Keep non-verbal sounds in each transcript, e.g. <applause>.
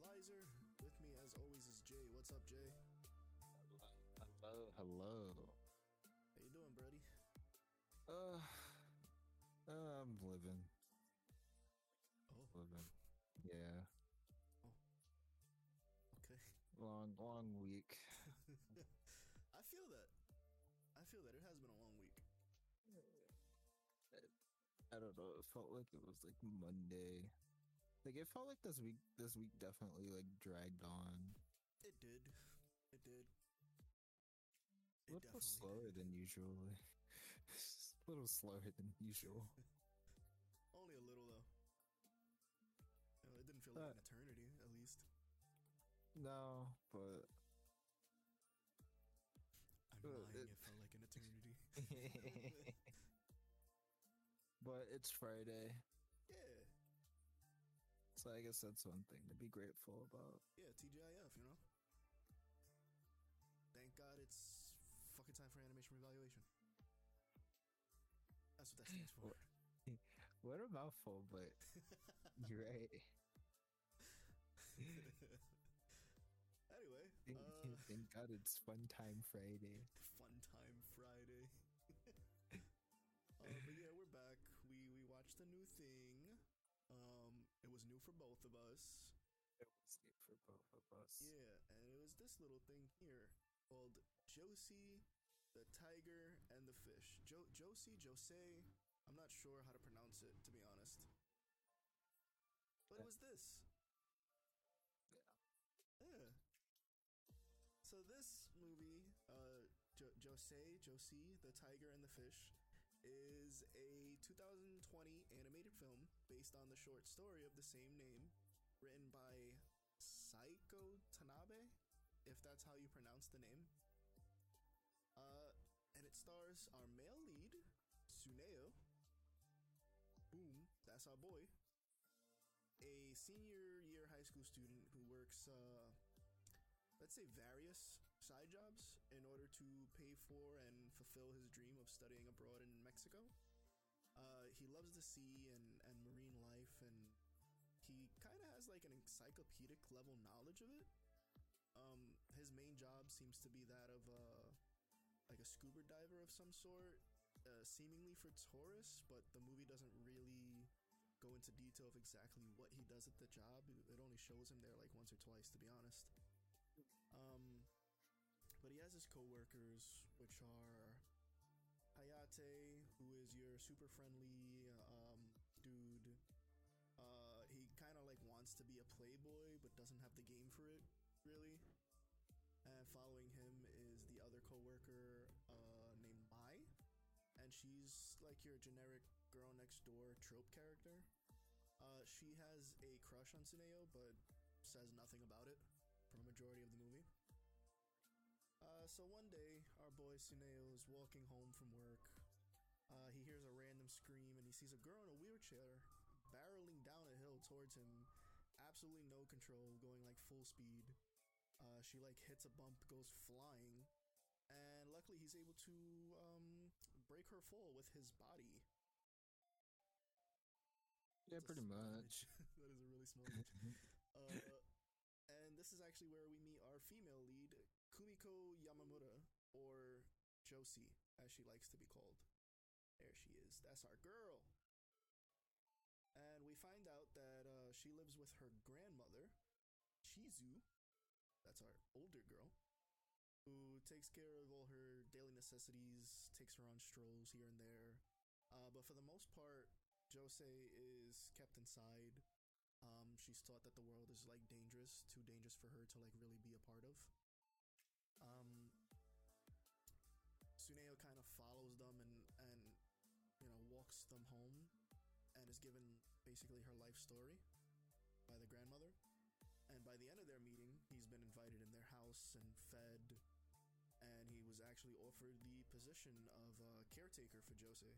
Lizer. With me, as always, is Jay. What's up, Jay? Hello, hello. How you doing, Brody? Uh, uh, I'm living, Oh, living. Yeah, okay. long, long week. <laughs> I feel that. I feel that it has been a long week. I don't know. It felt like it was like Monday. Like it felt like this week. This week definitely like dragged on. It did. It did. A <laughs> little slower than usual. a little slower than usual. Only a little though. You know, it didn't feel like Uh, an eternity, at least. No, but I'm uh, lying. it- It felt like an <laughs> eternity. <laughs> but it's Friday, yeah, so I guess that's one thing to be grateful about. yeah. TGIF, you know. Thank God it's fucking time for animation revaluation. That's what that stands for. What <laughs> a mouthful, but <laughs> you're right. <laughs> anyway, Thank, uh, thank God it's Fun Time Friday. fun time Friday. uh, but yeah, we're back. We we watched a new thing. Um, was new for both of us. It was good for both of us. Yeah, and it was this little thing here called Josie, the tiger, and the fish. Jo- Josie, Jose, I'm not sure how to pronounce it to be honest. But it was this. Yeah. Yeah. So this movie, uh, jo- Jose, Josie, the Tiger and the Fish, is a 2020 animated film based on the short story of the same name, written by Saiko Tanabe, if that's how you pronounce the name. Uh, and it stars our male lead, Suneo. Boom, that's our boy a senior year high school student who works, uh, let's say, various side jobs in order to pay for and fulfill his dream of studying abroad in Mexico. Uh, he loves the sea and, and marine life, and he kind of has like an encyclopedic level knowledge of it. Um, his main job seems to be that of uh, like a scuba diver of some sort, uh, seemingly for tourists, but the movie doesn't really go into detail of exactly what he does at the job. It only shows him there like once or twice, to be honest. But he has his coworkers, which are Hayate, who is your super friendly um, dude. Uh, he kind of like wants to be a playboy, but doesn't have the game for it, really. And following him is the other coworker uh, named Mai, and she's like your generic girl next door trope character. Uh, she has a crush on Suneo, but says nothing about it for a majority of the movie. Uh, so one day, our boy Suneo is walking home from work. Uh, he hears a random scream and he sees a girl in a wheelchair barreling down a hill towards him. Absolutely no control, going like full speed. Uh, she like hits a bump, goes flying, and luckily he's able to um, break her fall with his body. Yeah, a pretty much. <laughs> that is a really small <laughs> uh, and this is actually where we meet our female lead, Kumiko Yamamura, or Josie, as she likes to be called. There she is. That's our girl. And we find out that uh, she lives with her grandmother, Chizu. That's our older girl, who takes care of all her daily necessities, takes her on strolls here and there. Uh, but for the most part, Jose is kept inside. Um, she's taught that the world is like dangerous, too dangerous for her to like really be a part of. Suneo kind of follows them and and you know walks them home, and is given basically her life story by the grandmother. And by the end of their meeting, he's been invited in their house and fed, and he was actually offered the position of uh, caretaker for Jose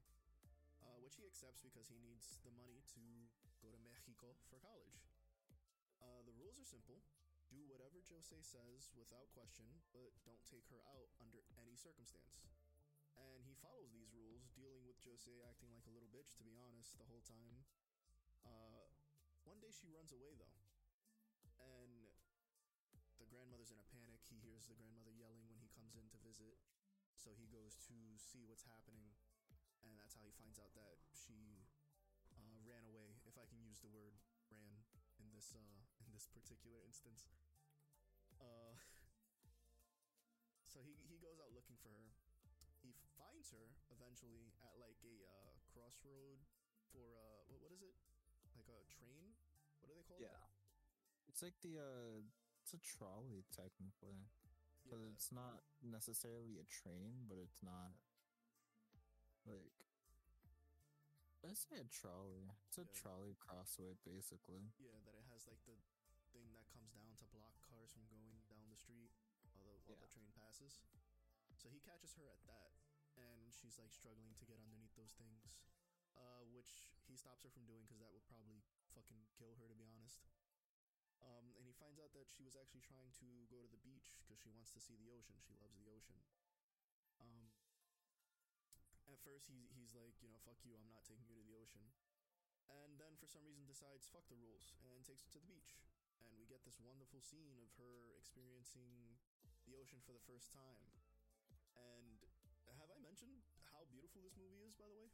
uh, which he accepts because he needs the money to go to Mexico for college. Uh, the rules are simple do whatever Jose says without question, but don't take her out under any circumstance. And he follows these rules, dealing with Jose acting like a little bitch, to be honest, the whole time. Uh, one day she runs away though, and the grandmother's in a panic. He hears the grandmother yelling when he comes in to visit, so he goes to see what's happening, and that's how he finds out that she uh, ran away. If I can use the word "ran" in this uh, this particular instance. Uh, <laughs> so he he goes out looking for her. He finds her eventually at like a uh, crossroad for uh what, what is it? Like a train? What do they call it? Yeah. It's like the uh it's a trolley technically. because Yeah. it's not necessarily a train, but it's not like let's say a trolley. It's a Yeah. trolley crossway basically. Yeah, that it has like the comes down to block cars from going down the street while the while Yeah. the train passes. So he catches her at that, and she's like struggling to get underneath those things, uh, which he stops her from doing because that would probably fucking kill her, to be honest. Um, and he finds out that she was actually trying to go to the beach because she wants to see the ocean. She loves the ocean. Um, at first, he's he's like, you know, fuck you, I'm not taking you to the ocean and then for some reason decides fuck the rules and takes her to the beach and we get this wonderful scene of her experiencing the ocean for the first time. And have i mentioned how beautiful this movie is by the way?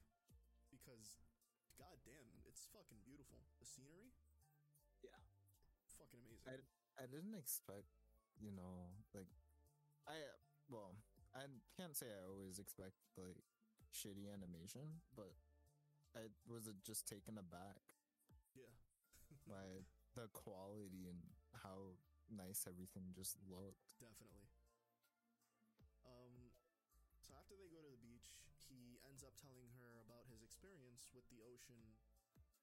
Because god damn it's fucking beautiful. The scenery? Yeah. fucking amazing. I I didn't expect, you know, like I well, I can't say I always expect like shitty animation, but I was just taken aback? Yeah. <laughs> By the quality and how nice everything just looked. definitely. Um, so after they go to the beach, he ends up telling her about his experience with the ocean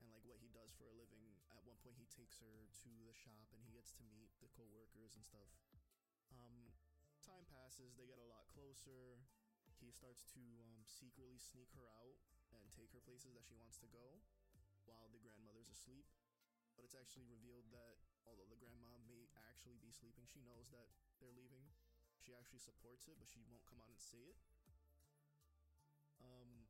and like what he does for a living. At one point, he takes her to the shop and he gets to meet the co-workers and stuff. Um, time passes, they get a lot closer. He starts to um, secretly sneak her out and take her places that she wants to go while the grandmother's asleep. But it's actually revealed that although the grandma may actually be sleeping, she knows that they're leaving. She actually supports it, but she won't come out and say it. Um,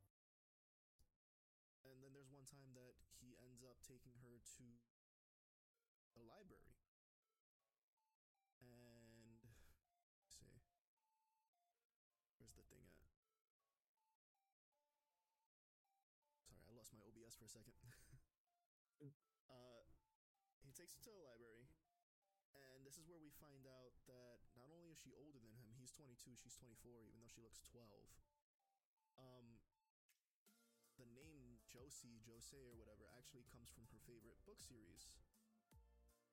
and then there's one time that he ends up taking her to the library. And <sighs> see, where's the thing at? Sorry, I lost my OBS for a second. uh, he takes to the library, and this is where we find out that not only is she older than him, he's 22, she's 24, even though she looks 12. Um, the name Josie, Jose, or whatever actually comes from her favorite book series.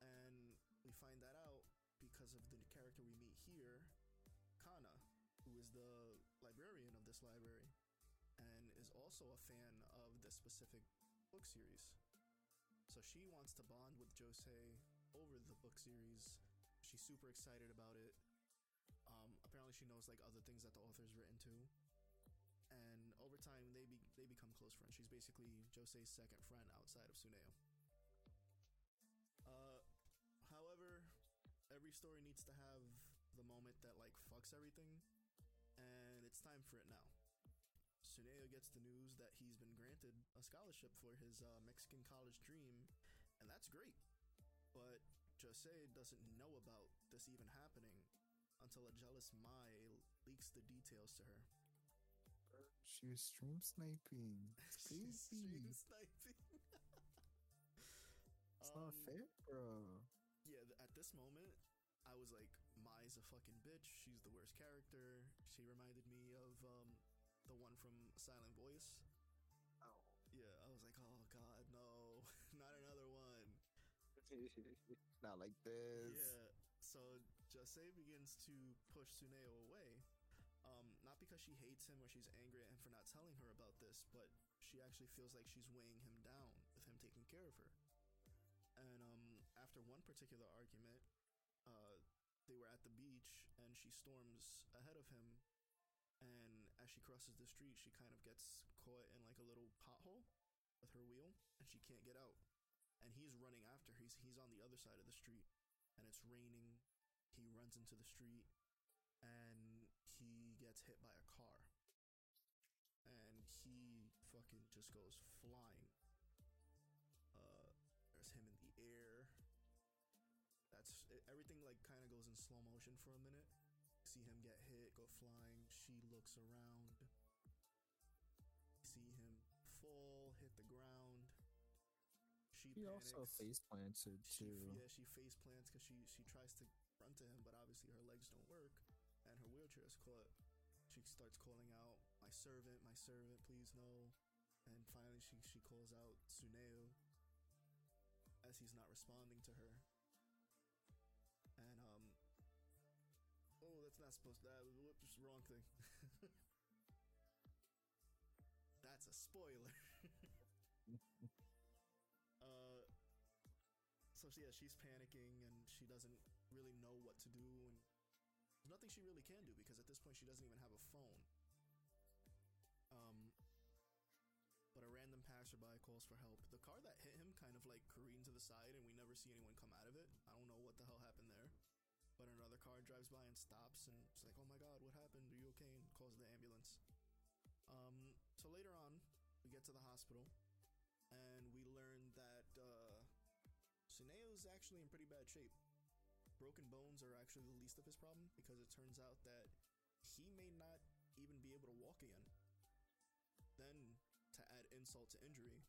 And we find that out because of the character we meet here, Kana, who is the librarian of this library and is also a fan of this specific book series. So she wants to bond with Jose over the book series. She's super excited about it. Um, apparently, she knows like other things that the author's written too. And over time, they be- they become close friends. She's basically Jose's second friend outside of Suneo. Uh, however, every story needs to have the moment that like fucks everything, and it's time for it now. Suneo gets the news that he's been granted a scholarship for his uh, Mexican college dream, and that's great. But Jose doesn't know about this even happening until a jealous Mai leaks the details to her. She was stream sniping. <laughs> It's She's crazy. stream sniping. <laughs> It's Um, not fair, bro. Yeah, at this moment, I was like, Mai's a fucking bitch. She's the worst character. She reminded me of um, the one from Silent Voice. Oh. Yeah, I was like, oh god, no, <laughs> not another one. <laughs> Not like this. Yeah. So Jose begins to push Suneo away. Um, not because she hates him or she's angry at him for not telling her about this, but she actually feels like she's weighing him down with him taking care of her. And um, after one particular argument, uh, they were at the beach and she storms ahead of him. And as she crosses the street, she kind of gets caught in like a little pothole with her wheel and she can't get out and he's running after her. He's he's on the other side of the street, and it's raining. He runs into the street, and he gets hit by a car, and he fucking just goes flying. Uh, there's him in the air. That's everything. Like kind of goes in slow motion for a minute. See him get hit, go flying. She looks around. See him fall, hit the ground. She, He also face planted She, too. yeah, she face plants because she she tries to run to him, but obviously her legs don't work, and her wheelchair is caught. She starts calling out, "My servant, my servant, please no!" And finally, she she calls out Suneo as he's not responding to her. That's not supposed to. That whoops, wrong thing. <laughs> that's a spoiler. <laughs> uh so she- yeah, she's panicking and she doesn't really know what to do, and there's nothing she really can do because at this point she doesn't even have a phone. Um, but a random passerby calls for help. The car that hit him kind of like careened to the side, and we never see anyone come out of it. I don't know what the hell happened. But another car drives by and stops, and it's like, "Oh my god, what happened? Are you okay?" And calls the ambulance. Um, so later on, we get to the hospital, and we learn that uh, Suneo's actually in pretty bad shape. Broken bones are actually the least of his problem because it turns out that he may not even be able to walk again. Then, to add insult to injury,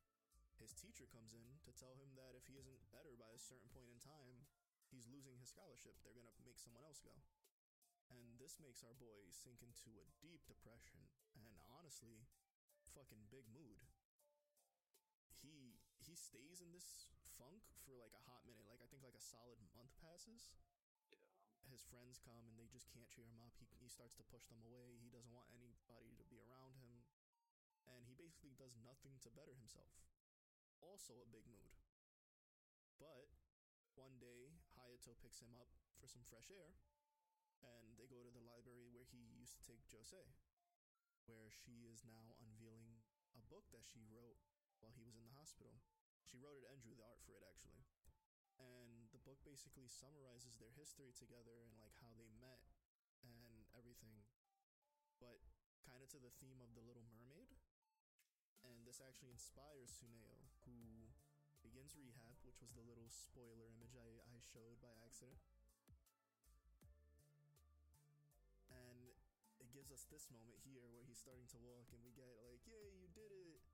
his teacher comes in to tell him that if he isn't better by a certain point in time, he's losing his scholarship. They're gonna make someone else go. And this makes our boy sink into a deep depression and honestly, fucking big mood he he stays in this funk for like a hot minute. Like I think like a solid month passes. His friends come and they just can't cheer him up. He he starts to push them away. He doesn't want anybody to be around him, and he basically does nothing to better himself. Also a big mood. But one day Picks him up for some fresh air, and they go to the library where he used to take Jose, where she is now unveiling a book that she wrote while he was in the hospital. She wrote it and drew the art for it actually. And the book basically summarizes their history together and like how they met and everything. But kind of to the theme of the Little Mermaid. And this actually inspires Suneo, who begins rehab, which was the little spoiler image I, I showed by accident. And it gives us this moment here where he's starting to walk and we get like, yay, you did it!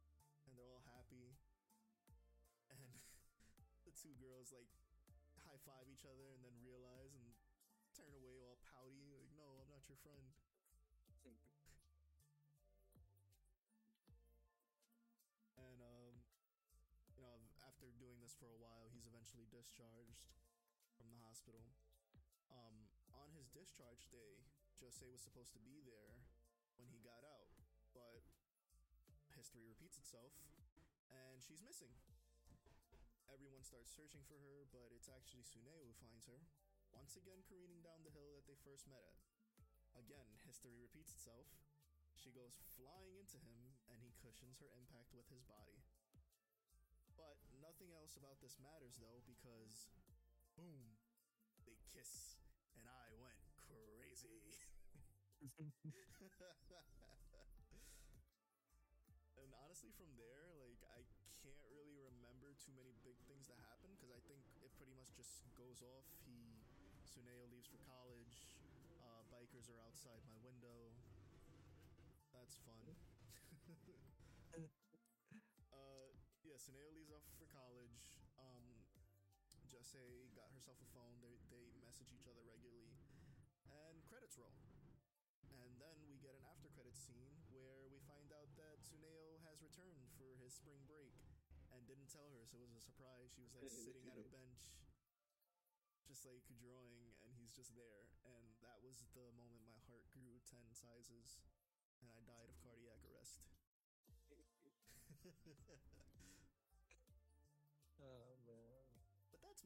and they're all happy. And <laughs> the two girls like high five each other and then realize and turn away all pouty, like, no, I'm not your friend. For a while, he's eventually discharged from the hospital. Um, on his discharge day, Jose was supposed to be there when he got out, but history repeats itself, and she's missing. Everyone starts searching for her, but it's actually Suneo who finds her, once again careening down the hill that they first met at. Again, history repeats itself. She goes flying into him, and he cushions her impact with his body. But nothing else about this matters though, because boom, they kiss, and I went crazy. <laughs> and honestly from there like i can't really remember too many big things that happen because i think it pretty much just goes off. He suneo leaves for college uh, bikers are outside my window. That's fun yeah suneo leaves off for college um, Jose got herself a phone they, they message each other regularly and credits roll and then we get an after credit scene where we find out that Tsuneo has returned for his spring break and didn't tell her, so it was a surprise. She was like <laughs> sitting at a bench, just like drawing, and he's just there. And that was the moment my heart grew 10 sizes and I died of cardiac arrest.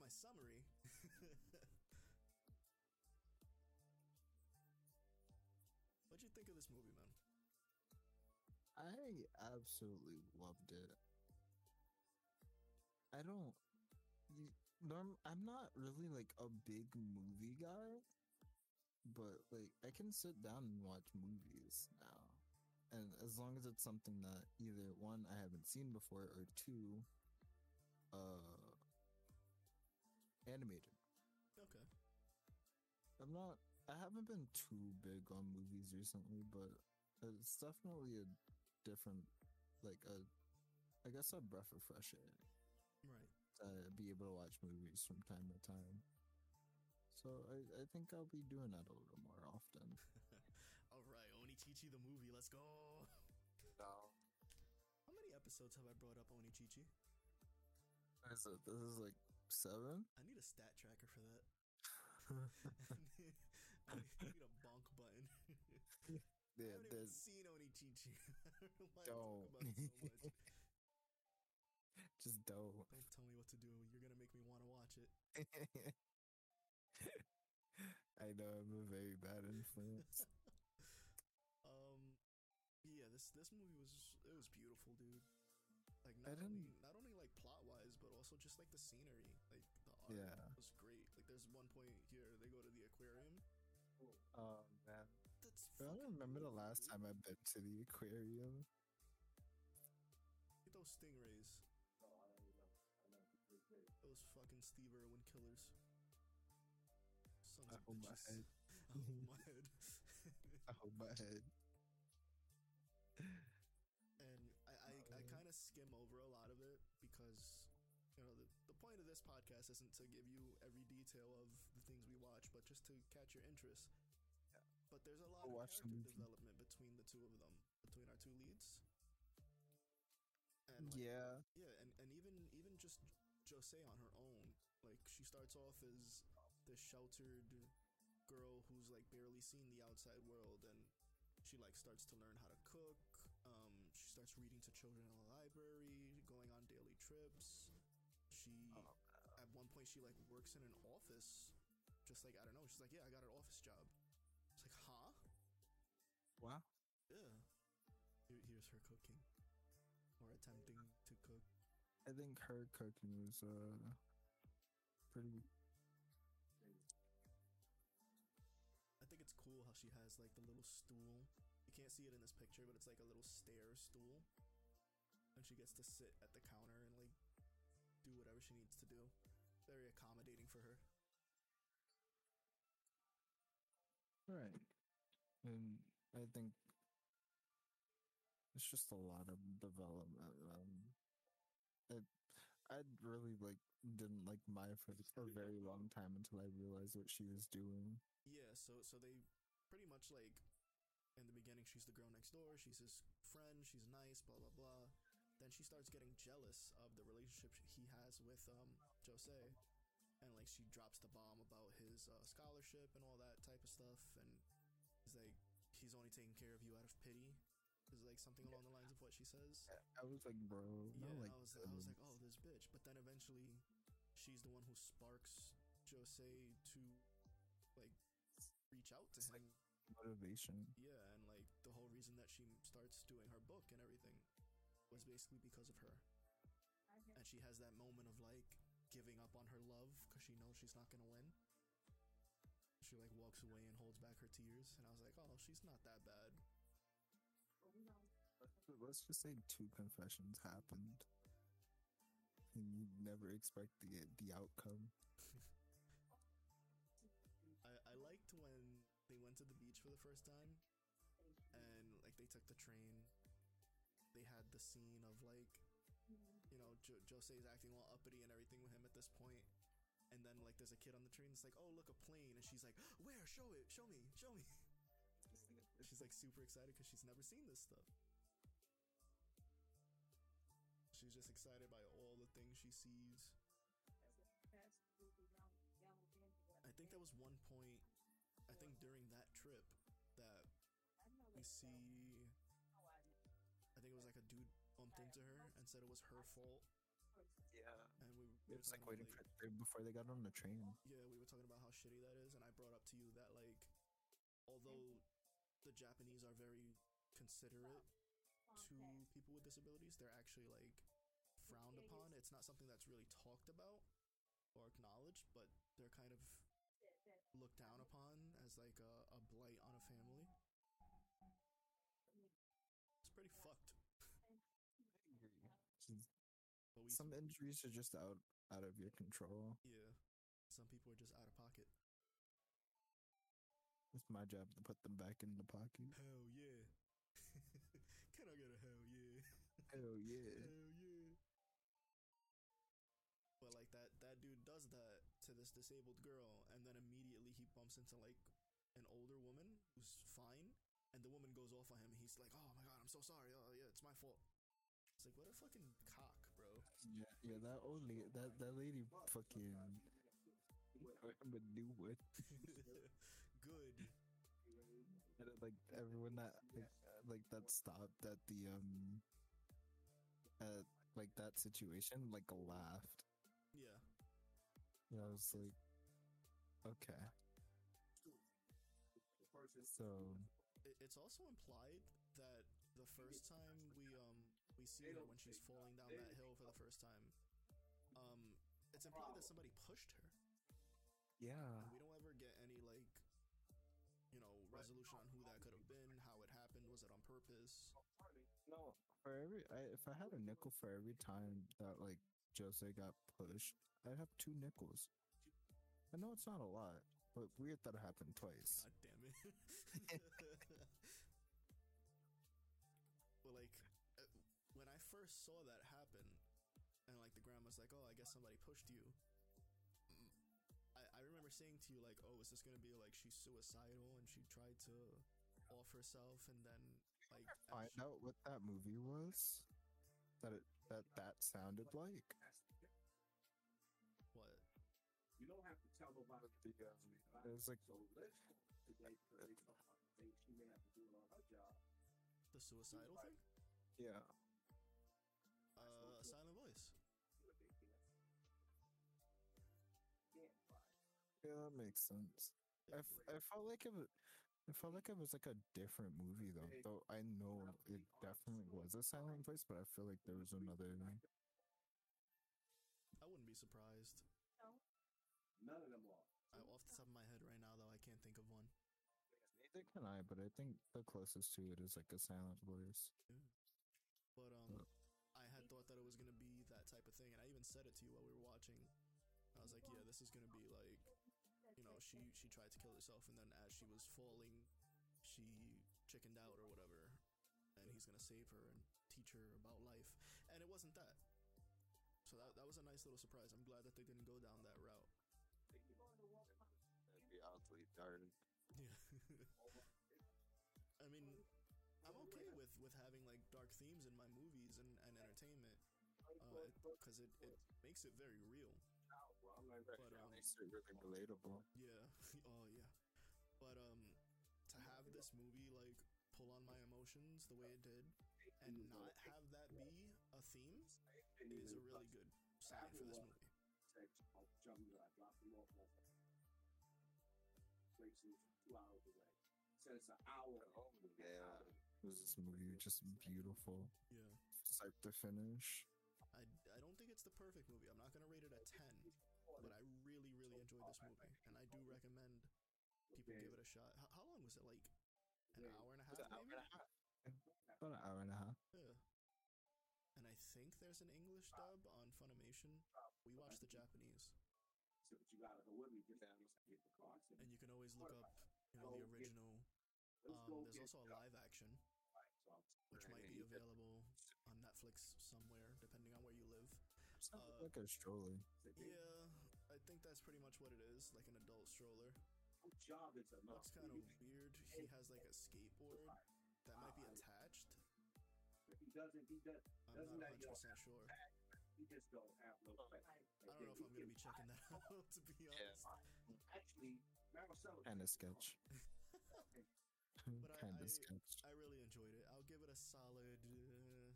My summary. <laughs> What'd you think of this movie, man? I absolutely loved it. I don't. I'm not really like a big movie guy, but like I can sit down and watch movies now. and as long as it's something that either one I haven't seen before or two, uh, animated. Okay. I'm not. I haven't been too big on movies recently, but it's definitely a different, like a, I guess a breath of fresh air Right. to be able to watch movies from time to time. So I, I think I'll be doing that a little more often. <laughs> All right, Onichichi the movie. Let's go. No. How many episodes have I brought up Onichichi? Is it, this is like seven. I need a stat tracker for that. <laughs> <laughs> I need a bonk button. <laughs> Yeah, I haven't even seen Onichichi. I don't know I Don't. talk about so much. just dope. Don't tell me what to do. You're gonna make me want to watch it. I know I'm a very bad influence. Um, yeah, this this movie was it was beautiful, dude. Like I not didn't- only not only also just like the scenery, like the art Yeah. was great. Like there's one point here they go to the aquarium. Oh man, That's I don't remember the last time I've been to the aquarium. At those stingrays. Those fucking Steve Irwin killers. Sons I hold my head. <laughs> I hold <laughs> my head. <laughs> I hold my head. and I, I, I kind of skim over a lot of it because you know the, the point of this podcast isn't to give you every detail of the things we watch but just to catch your interest. Yeah. but there's a lot I'll of watch character development between the two of them between our two leads. And like, Yeah, yeah and, and even even just Jose on her own like she starts off as this sheltered girl who's like barely seen the outside world and she like starts to learn how to cook. Um she starts reading to children in the library going on daily trips she Oh, at one point she like works in an office just like i don't know she's like yeah i got an office job it's like huh wow. yeah Here, here's her cooking or attempting to cook I think her cooking was uh pretty. I think it's cool how she has like the little stool. You can't see it in this picture, but it's like a little stair stool. And she gets to sit at the counter and like do whatever she needs to do. Very accommodating for her. Right. And I think it's just a lot of development. Um, it, I really like didn't like Maya for a very long time until I realized what she was doing. Yeah, so so they pretty much like in the beginning she's the girl next door, she's his friend, she's nice, blah blah blah. Then she starts getting jealous of the relationship he has with um Jose. And like she drops the bomb about his uh, scholarship and all that type of stuff and he's like he's only taking care of you out of pity. Is like something along the lines of what she says. I was like, bro, Yeah, like I was I was like, oh, this bitch. But then eventually, she's the one who sparks Jose to like reach out to It's him. like- motivation. yeah, and like the whole reason that she starts doing her book and everything was basically because of her. And she has that moment of like giving up on her love because she knows she's not gonna win. She like walks away and holds back her tears, and I was like, oh, she's not that bad. Let's just say two confessions happened. And you never expect the the outcome. <laughs> I, I liked when they went to the beach for the first time and like they took the train. They had the scene of like, you know, jo- Jose's acting all uppity and everything with him at this. And then like there's a kid on the train. It's like, oh look, a plane, and she's like, where? Show it, show me, show me. <laughs> she's like super excited because she's never seen this stuff. She's just excited by all the things she sees. I think that was one point, I think during that trip, that we see. Bumped into her and said it was her fault, Yeah. and we, we It were like waiting about, for before they got on the train. Yeah, we were talking about how shitty that is, and I brought up to you that like, although the Japanese are very considerate to people with disabilities, they're actually like frowned upon. It's not something that's really talked about or acknowledged, but they're kind of looked down upon as like a, a blight on a family. We- some injuries are just out out of your control. Yeah. Some people are just out of pocket. It's my job to put them back in the pocket. Hell yeah. <laughs> Can I get a hell yeah? Hell <laughs> yeah. Hell yeah. But like that that dude does that to this disabled girl and then immediately he bumps into like an older woman who's fine and the woman goes off on him. He's like, "Oh my god, I'm so sorry. Oh yeah, it's my fault." It's like, "What a fucking cock, bro." Yeah, that old lady, that that lady, fucking, would do it. Good. And then, like everyone that like, uh, like that stopped at the um, at like that situation, like laughed. Yeah. Yeah, I was like, okay. So it's also implied that the first time we um we see her when she's falling down that hill for the first time, um, it's implied that somebody pushed her. yeah, We don't ever get any like, you know, resolution on who that could have been, how it happened, was it on purpose? no. For every, I, if I had a nickel for every time that like Jose got pushed, I'd have two nickels. I know it's not a lot, but weird that it happened twice. God damn it. <laughs> <laughs> first saw that happen, and like the grandma's like, "Oh, I guess somebody pushed you." mm, I, I remember saying to you like, "Oh, is this gonna be like she's suicidal and she tried to off herself and then like Find she- out what that movie was. That it that that sounded like. what? You don't have to tell nobody. The, um, it was like So listen today because they talk about she may have to do it on her job. The suicidal thing? yeah. Yeah, that makes sense. I, f- I felt like it was, I felt like it was like a different movie though. Though I know it definitely was a silent voice, but I feel like there was another. I wouldn't be surprised. None of them are. I, off the top of my head right now, though, I can't think of one. Neither can I, but I think the closest to it is like a silent voice. But um, I had thought that it was gonna be that type of thing, and I even said it to you while we were watching. I was like, yeah, this is gonna be like, you know, she she tried to kill herself, and then as she was falling, she chickened out or whatever, and he's gonna save her and teach her about life, and it wasn't that. So that that was a nice little surprise. I'm glad that they didn't go down that route. That'd be oddly dark. Yeah. <laughs> I mean, I'm okay with with having like dark themes in my movies and, and entertainment, uh, because it, it makes it very real. But um, Makes it really relatable. yeah, <laughs> oh yeah. But um, to have this movie like pull on my emotions the way it did, and not have that be a theme, is a really good sign for this movie. Text, I'll jump you. I dropped them off. off. Places two hours away. Said it's an hour. Yeah. It was this movie just beautiful, Yeah. start to finish. It's the perfect movie. I'm not gonna rate it a ten, but I really really enjoyed this movie, and I do recommend people give it a shot. H- how long was it? Like an hour and a half, About an hour maybe? and a half. About an hour and a half. Yeah. And I think there's an English dub on Funimation. We watched the Japanese, you gotta go with me just in case I get the car. and you can always look up, you know, the original. Um, there's also a live action, Right, so I'm which might be available on Netflix somewhere, depending on where you live. Sounds Uh, like a stroller. Yeah, I think that's pretty much what it is, like an adult stroller. What job is enough? Looks kind of weird. He has like a skateboard that might be attached. He doesn't. He does. I'm Doesn't not that 100 percent sure. He just don't have no. I don't know if I'm gonna be checking that <laughs> out to be honest. Actually, Maricela. Kind of sketch. <laughs> <laughs> But kind I- of sketch. I really enjoyed it. I'll give it a solid. Uh,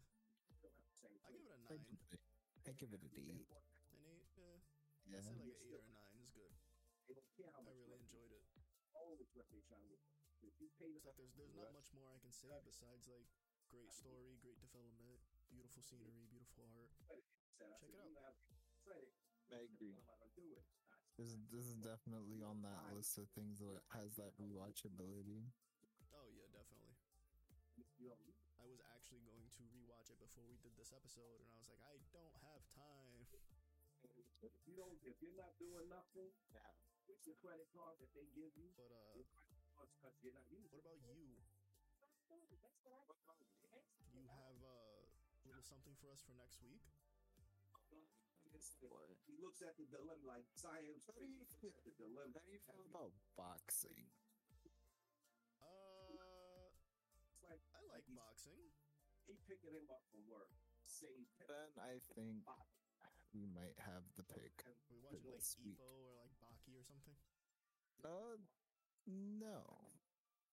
I give it a I nine. Give it, I give it an eight. An eight. Uh, Yeah. I'd say like an eight or a nine is good. They don't care how I really enjoyed it. Always what they trying to. If you pay It's like there's there's not much more I can say besides like great story, great development, beautiful scenery, beautiful art. Check it out. I agree. I'm gonna do it. This is, this is definitely on that list of things that has that rewatchability. Oh yeah, definitely. Actually going to rewatch it before we did this episode, and I was like, I don't have time. If you don't, if you're not doing nothing, Yeah. with your credit card that they give you, But uh, your credit card's because you're not using. what about you? You have uh, a little something for us for next week? What? He looks at the dilemma like science. How do you looks at the dilemma. How do you feel about boxing? Uh, like I like boxing. He picking him up from work. Save him. Then I think we might have the pick. Are we watching like this week. Ippo or like Baki or something? Uh, no.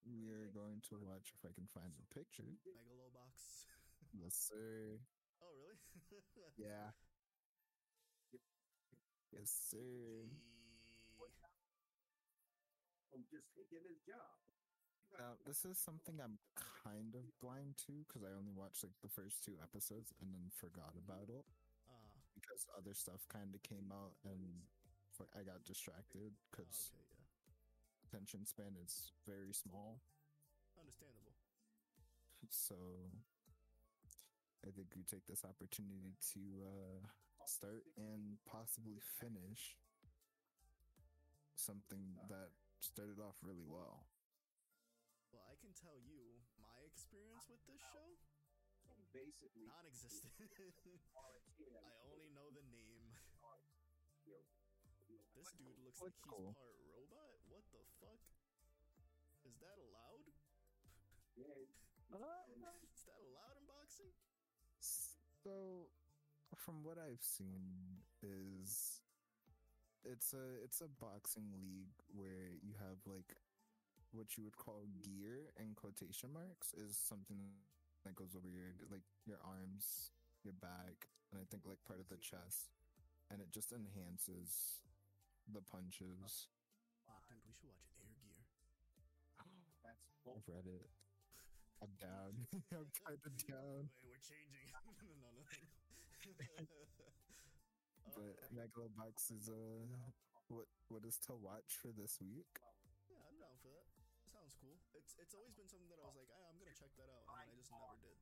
We're going to watch if I can find the picture. Megalobox. <laughs> Yes, sir. oh, really? <laughs> Yeah. Yes, sir. Hey. from just taking his job. Now, this is something I'm kind of blind to because I only watched like the first two episodes and then forgot about it Ah, because other stuff kind of came out and I got distracted ah, because okay, yeah. attention span is very small. Understandable. So I think we take this opportunity to uh, start and possibly finish something that started off really well. Well, I can tell you my experience with this show Basically, non-existent. <laughs> I only know the name. This dude looks like he's cool. part robot. What the fuck? Is that allowed? <laughs> Is that allowed in boxing? So, from what I've seen, is it's a it's a boxing league where you have like what you would call gear in quotation marks is something that goes over your like your arms, your back, and I think like part of the chest, and it just enhances the punches. Oh, dude, we should watch Air Gear. that's I've read it. I'm down. <laughs> I'm kind of <laughs> down. Wait, we're changing. <laughs> no, no, no. But Megalobox is uh what what is to watch for this week? It's it's always been something that I was like, ah, I'm gonna check that out, and I just never did.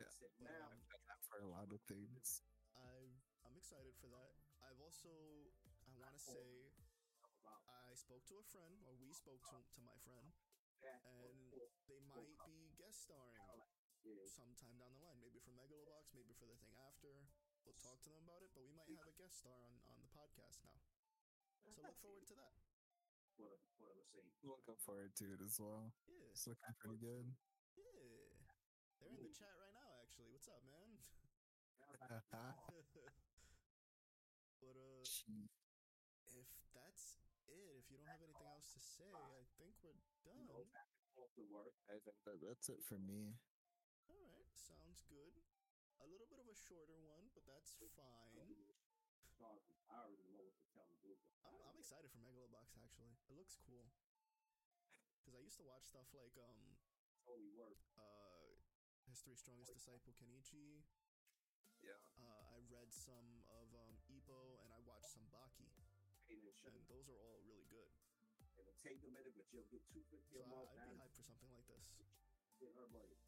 Yeah, But, um, I've done that for a lot of things. I I'm excited for that. I've also I want to say I spoke to a friend, or we spoke to to my friend, and they might be guest starring sometime down the line. Maybe for Megalobox, maybe for the thing after. We'll talk to them about it, but we might have a guest star on on the podcast now. So look forward to that. What a, what a say. Looking forward to it as well. Yeah, It's looking pretty good. yeah. They're in the chat right now. Actually, what's up, man? <laughs> <laughs> but uh, if that's it, if you don't have anything else to say, I think we're done. Go back and forth to work. I think that that's it for me. All right, sounds good. A little bit of a shorter one, but that's fine. Sorry, I already know what to tell you. I'm, I'm excited for Megalobox. Actually, it looks cool. <laughs> Because I used to watch stuff like um Only work. uh History's Strongest Disciple Kenichi. Yeah. Uh, I read some of um Ippo and I watched some Baki, and and those are all really good. It'll take a minute, but you'll get two fifty So a month. I, I'd be and hyped for something like this. get her money.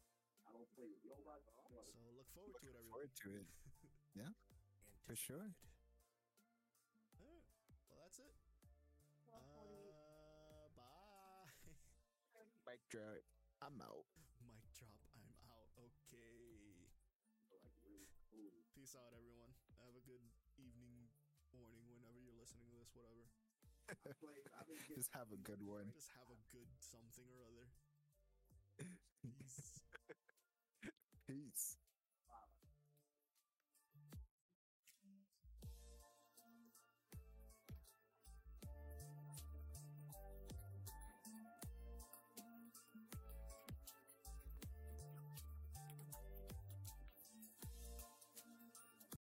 I don't play with nobody. So look forward to it, Looking everyone. forward to it. <laughs> Yeah, for sure. Mic drop. I'm out. Mic drop. I'm out. Okay. Like really cool. Peace out, everyone. Have a good evening, morning, whenever you're listening to this. Whatever. I play. I've been getting Just have a good one. Just have a good something or other. <laughs> Peace. Peace.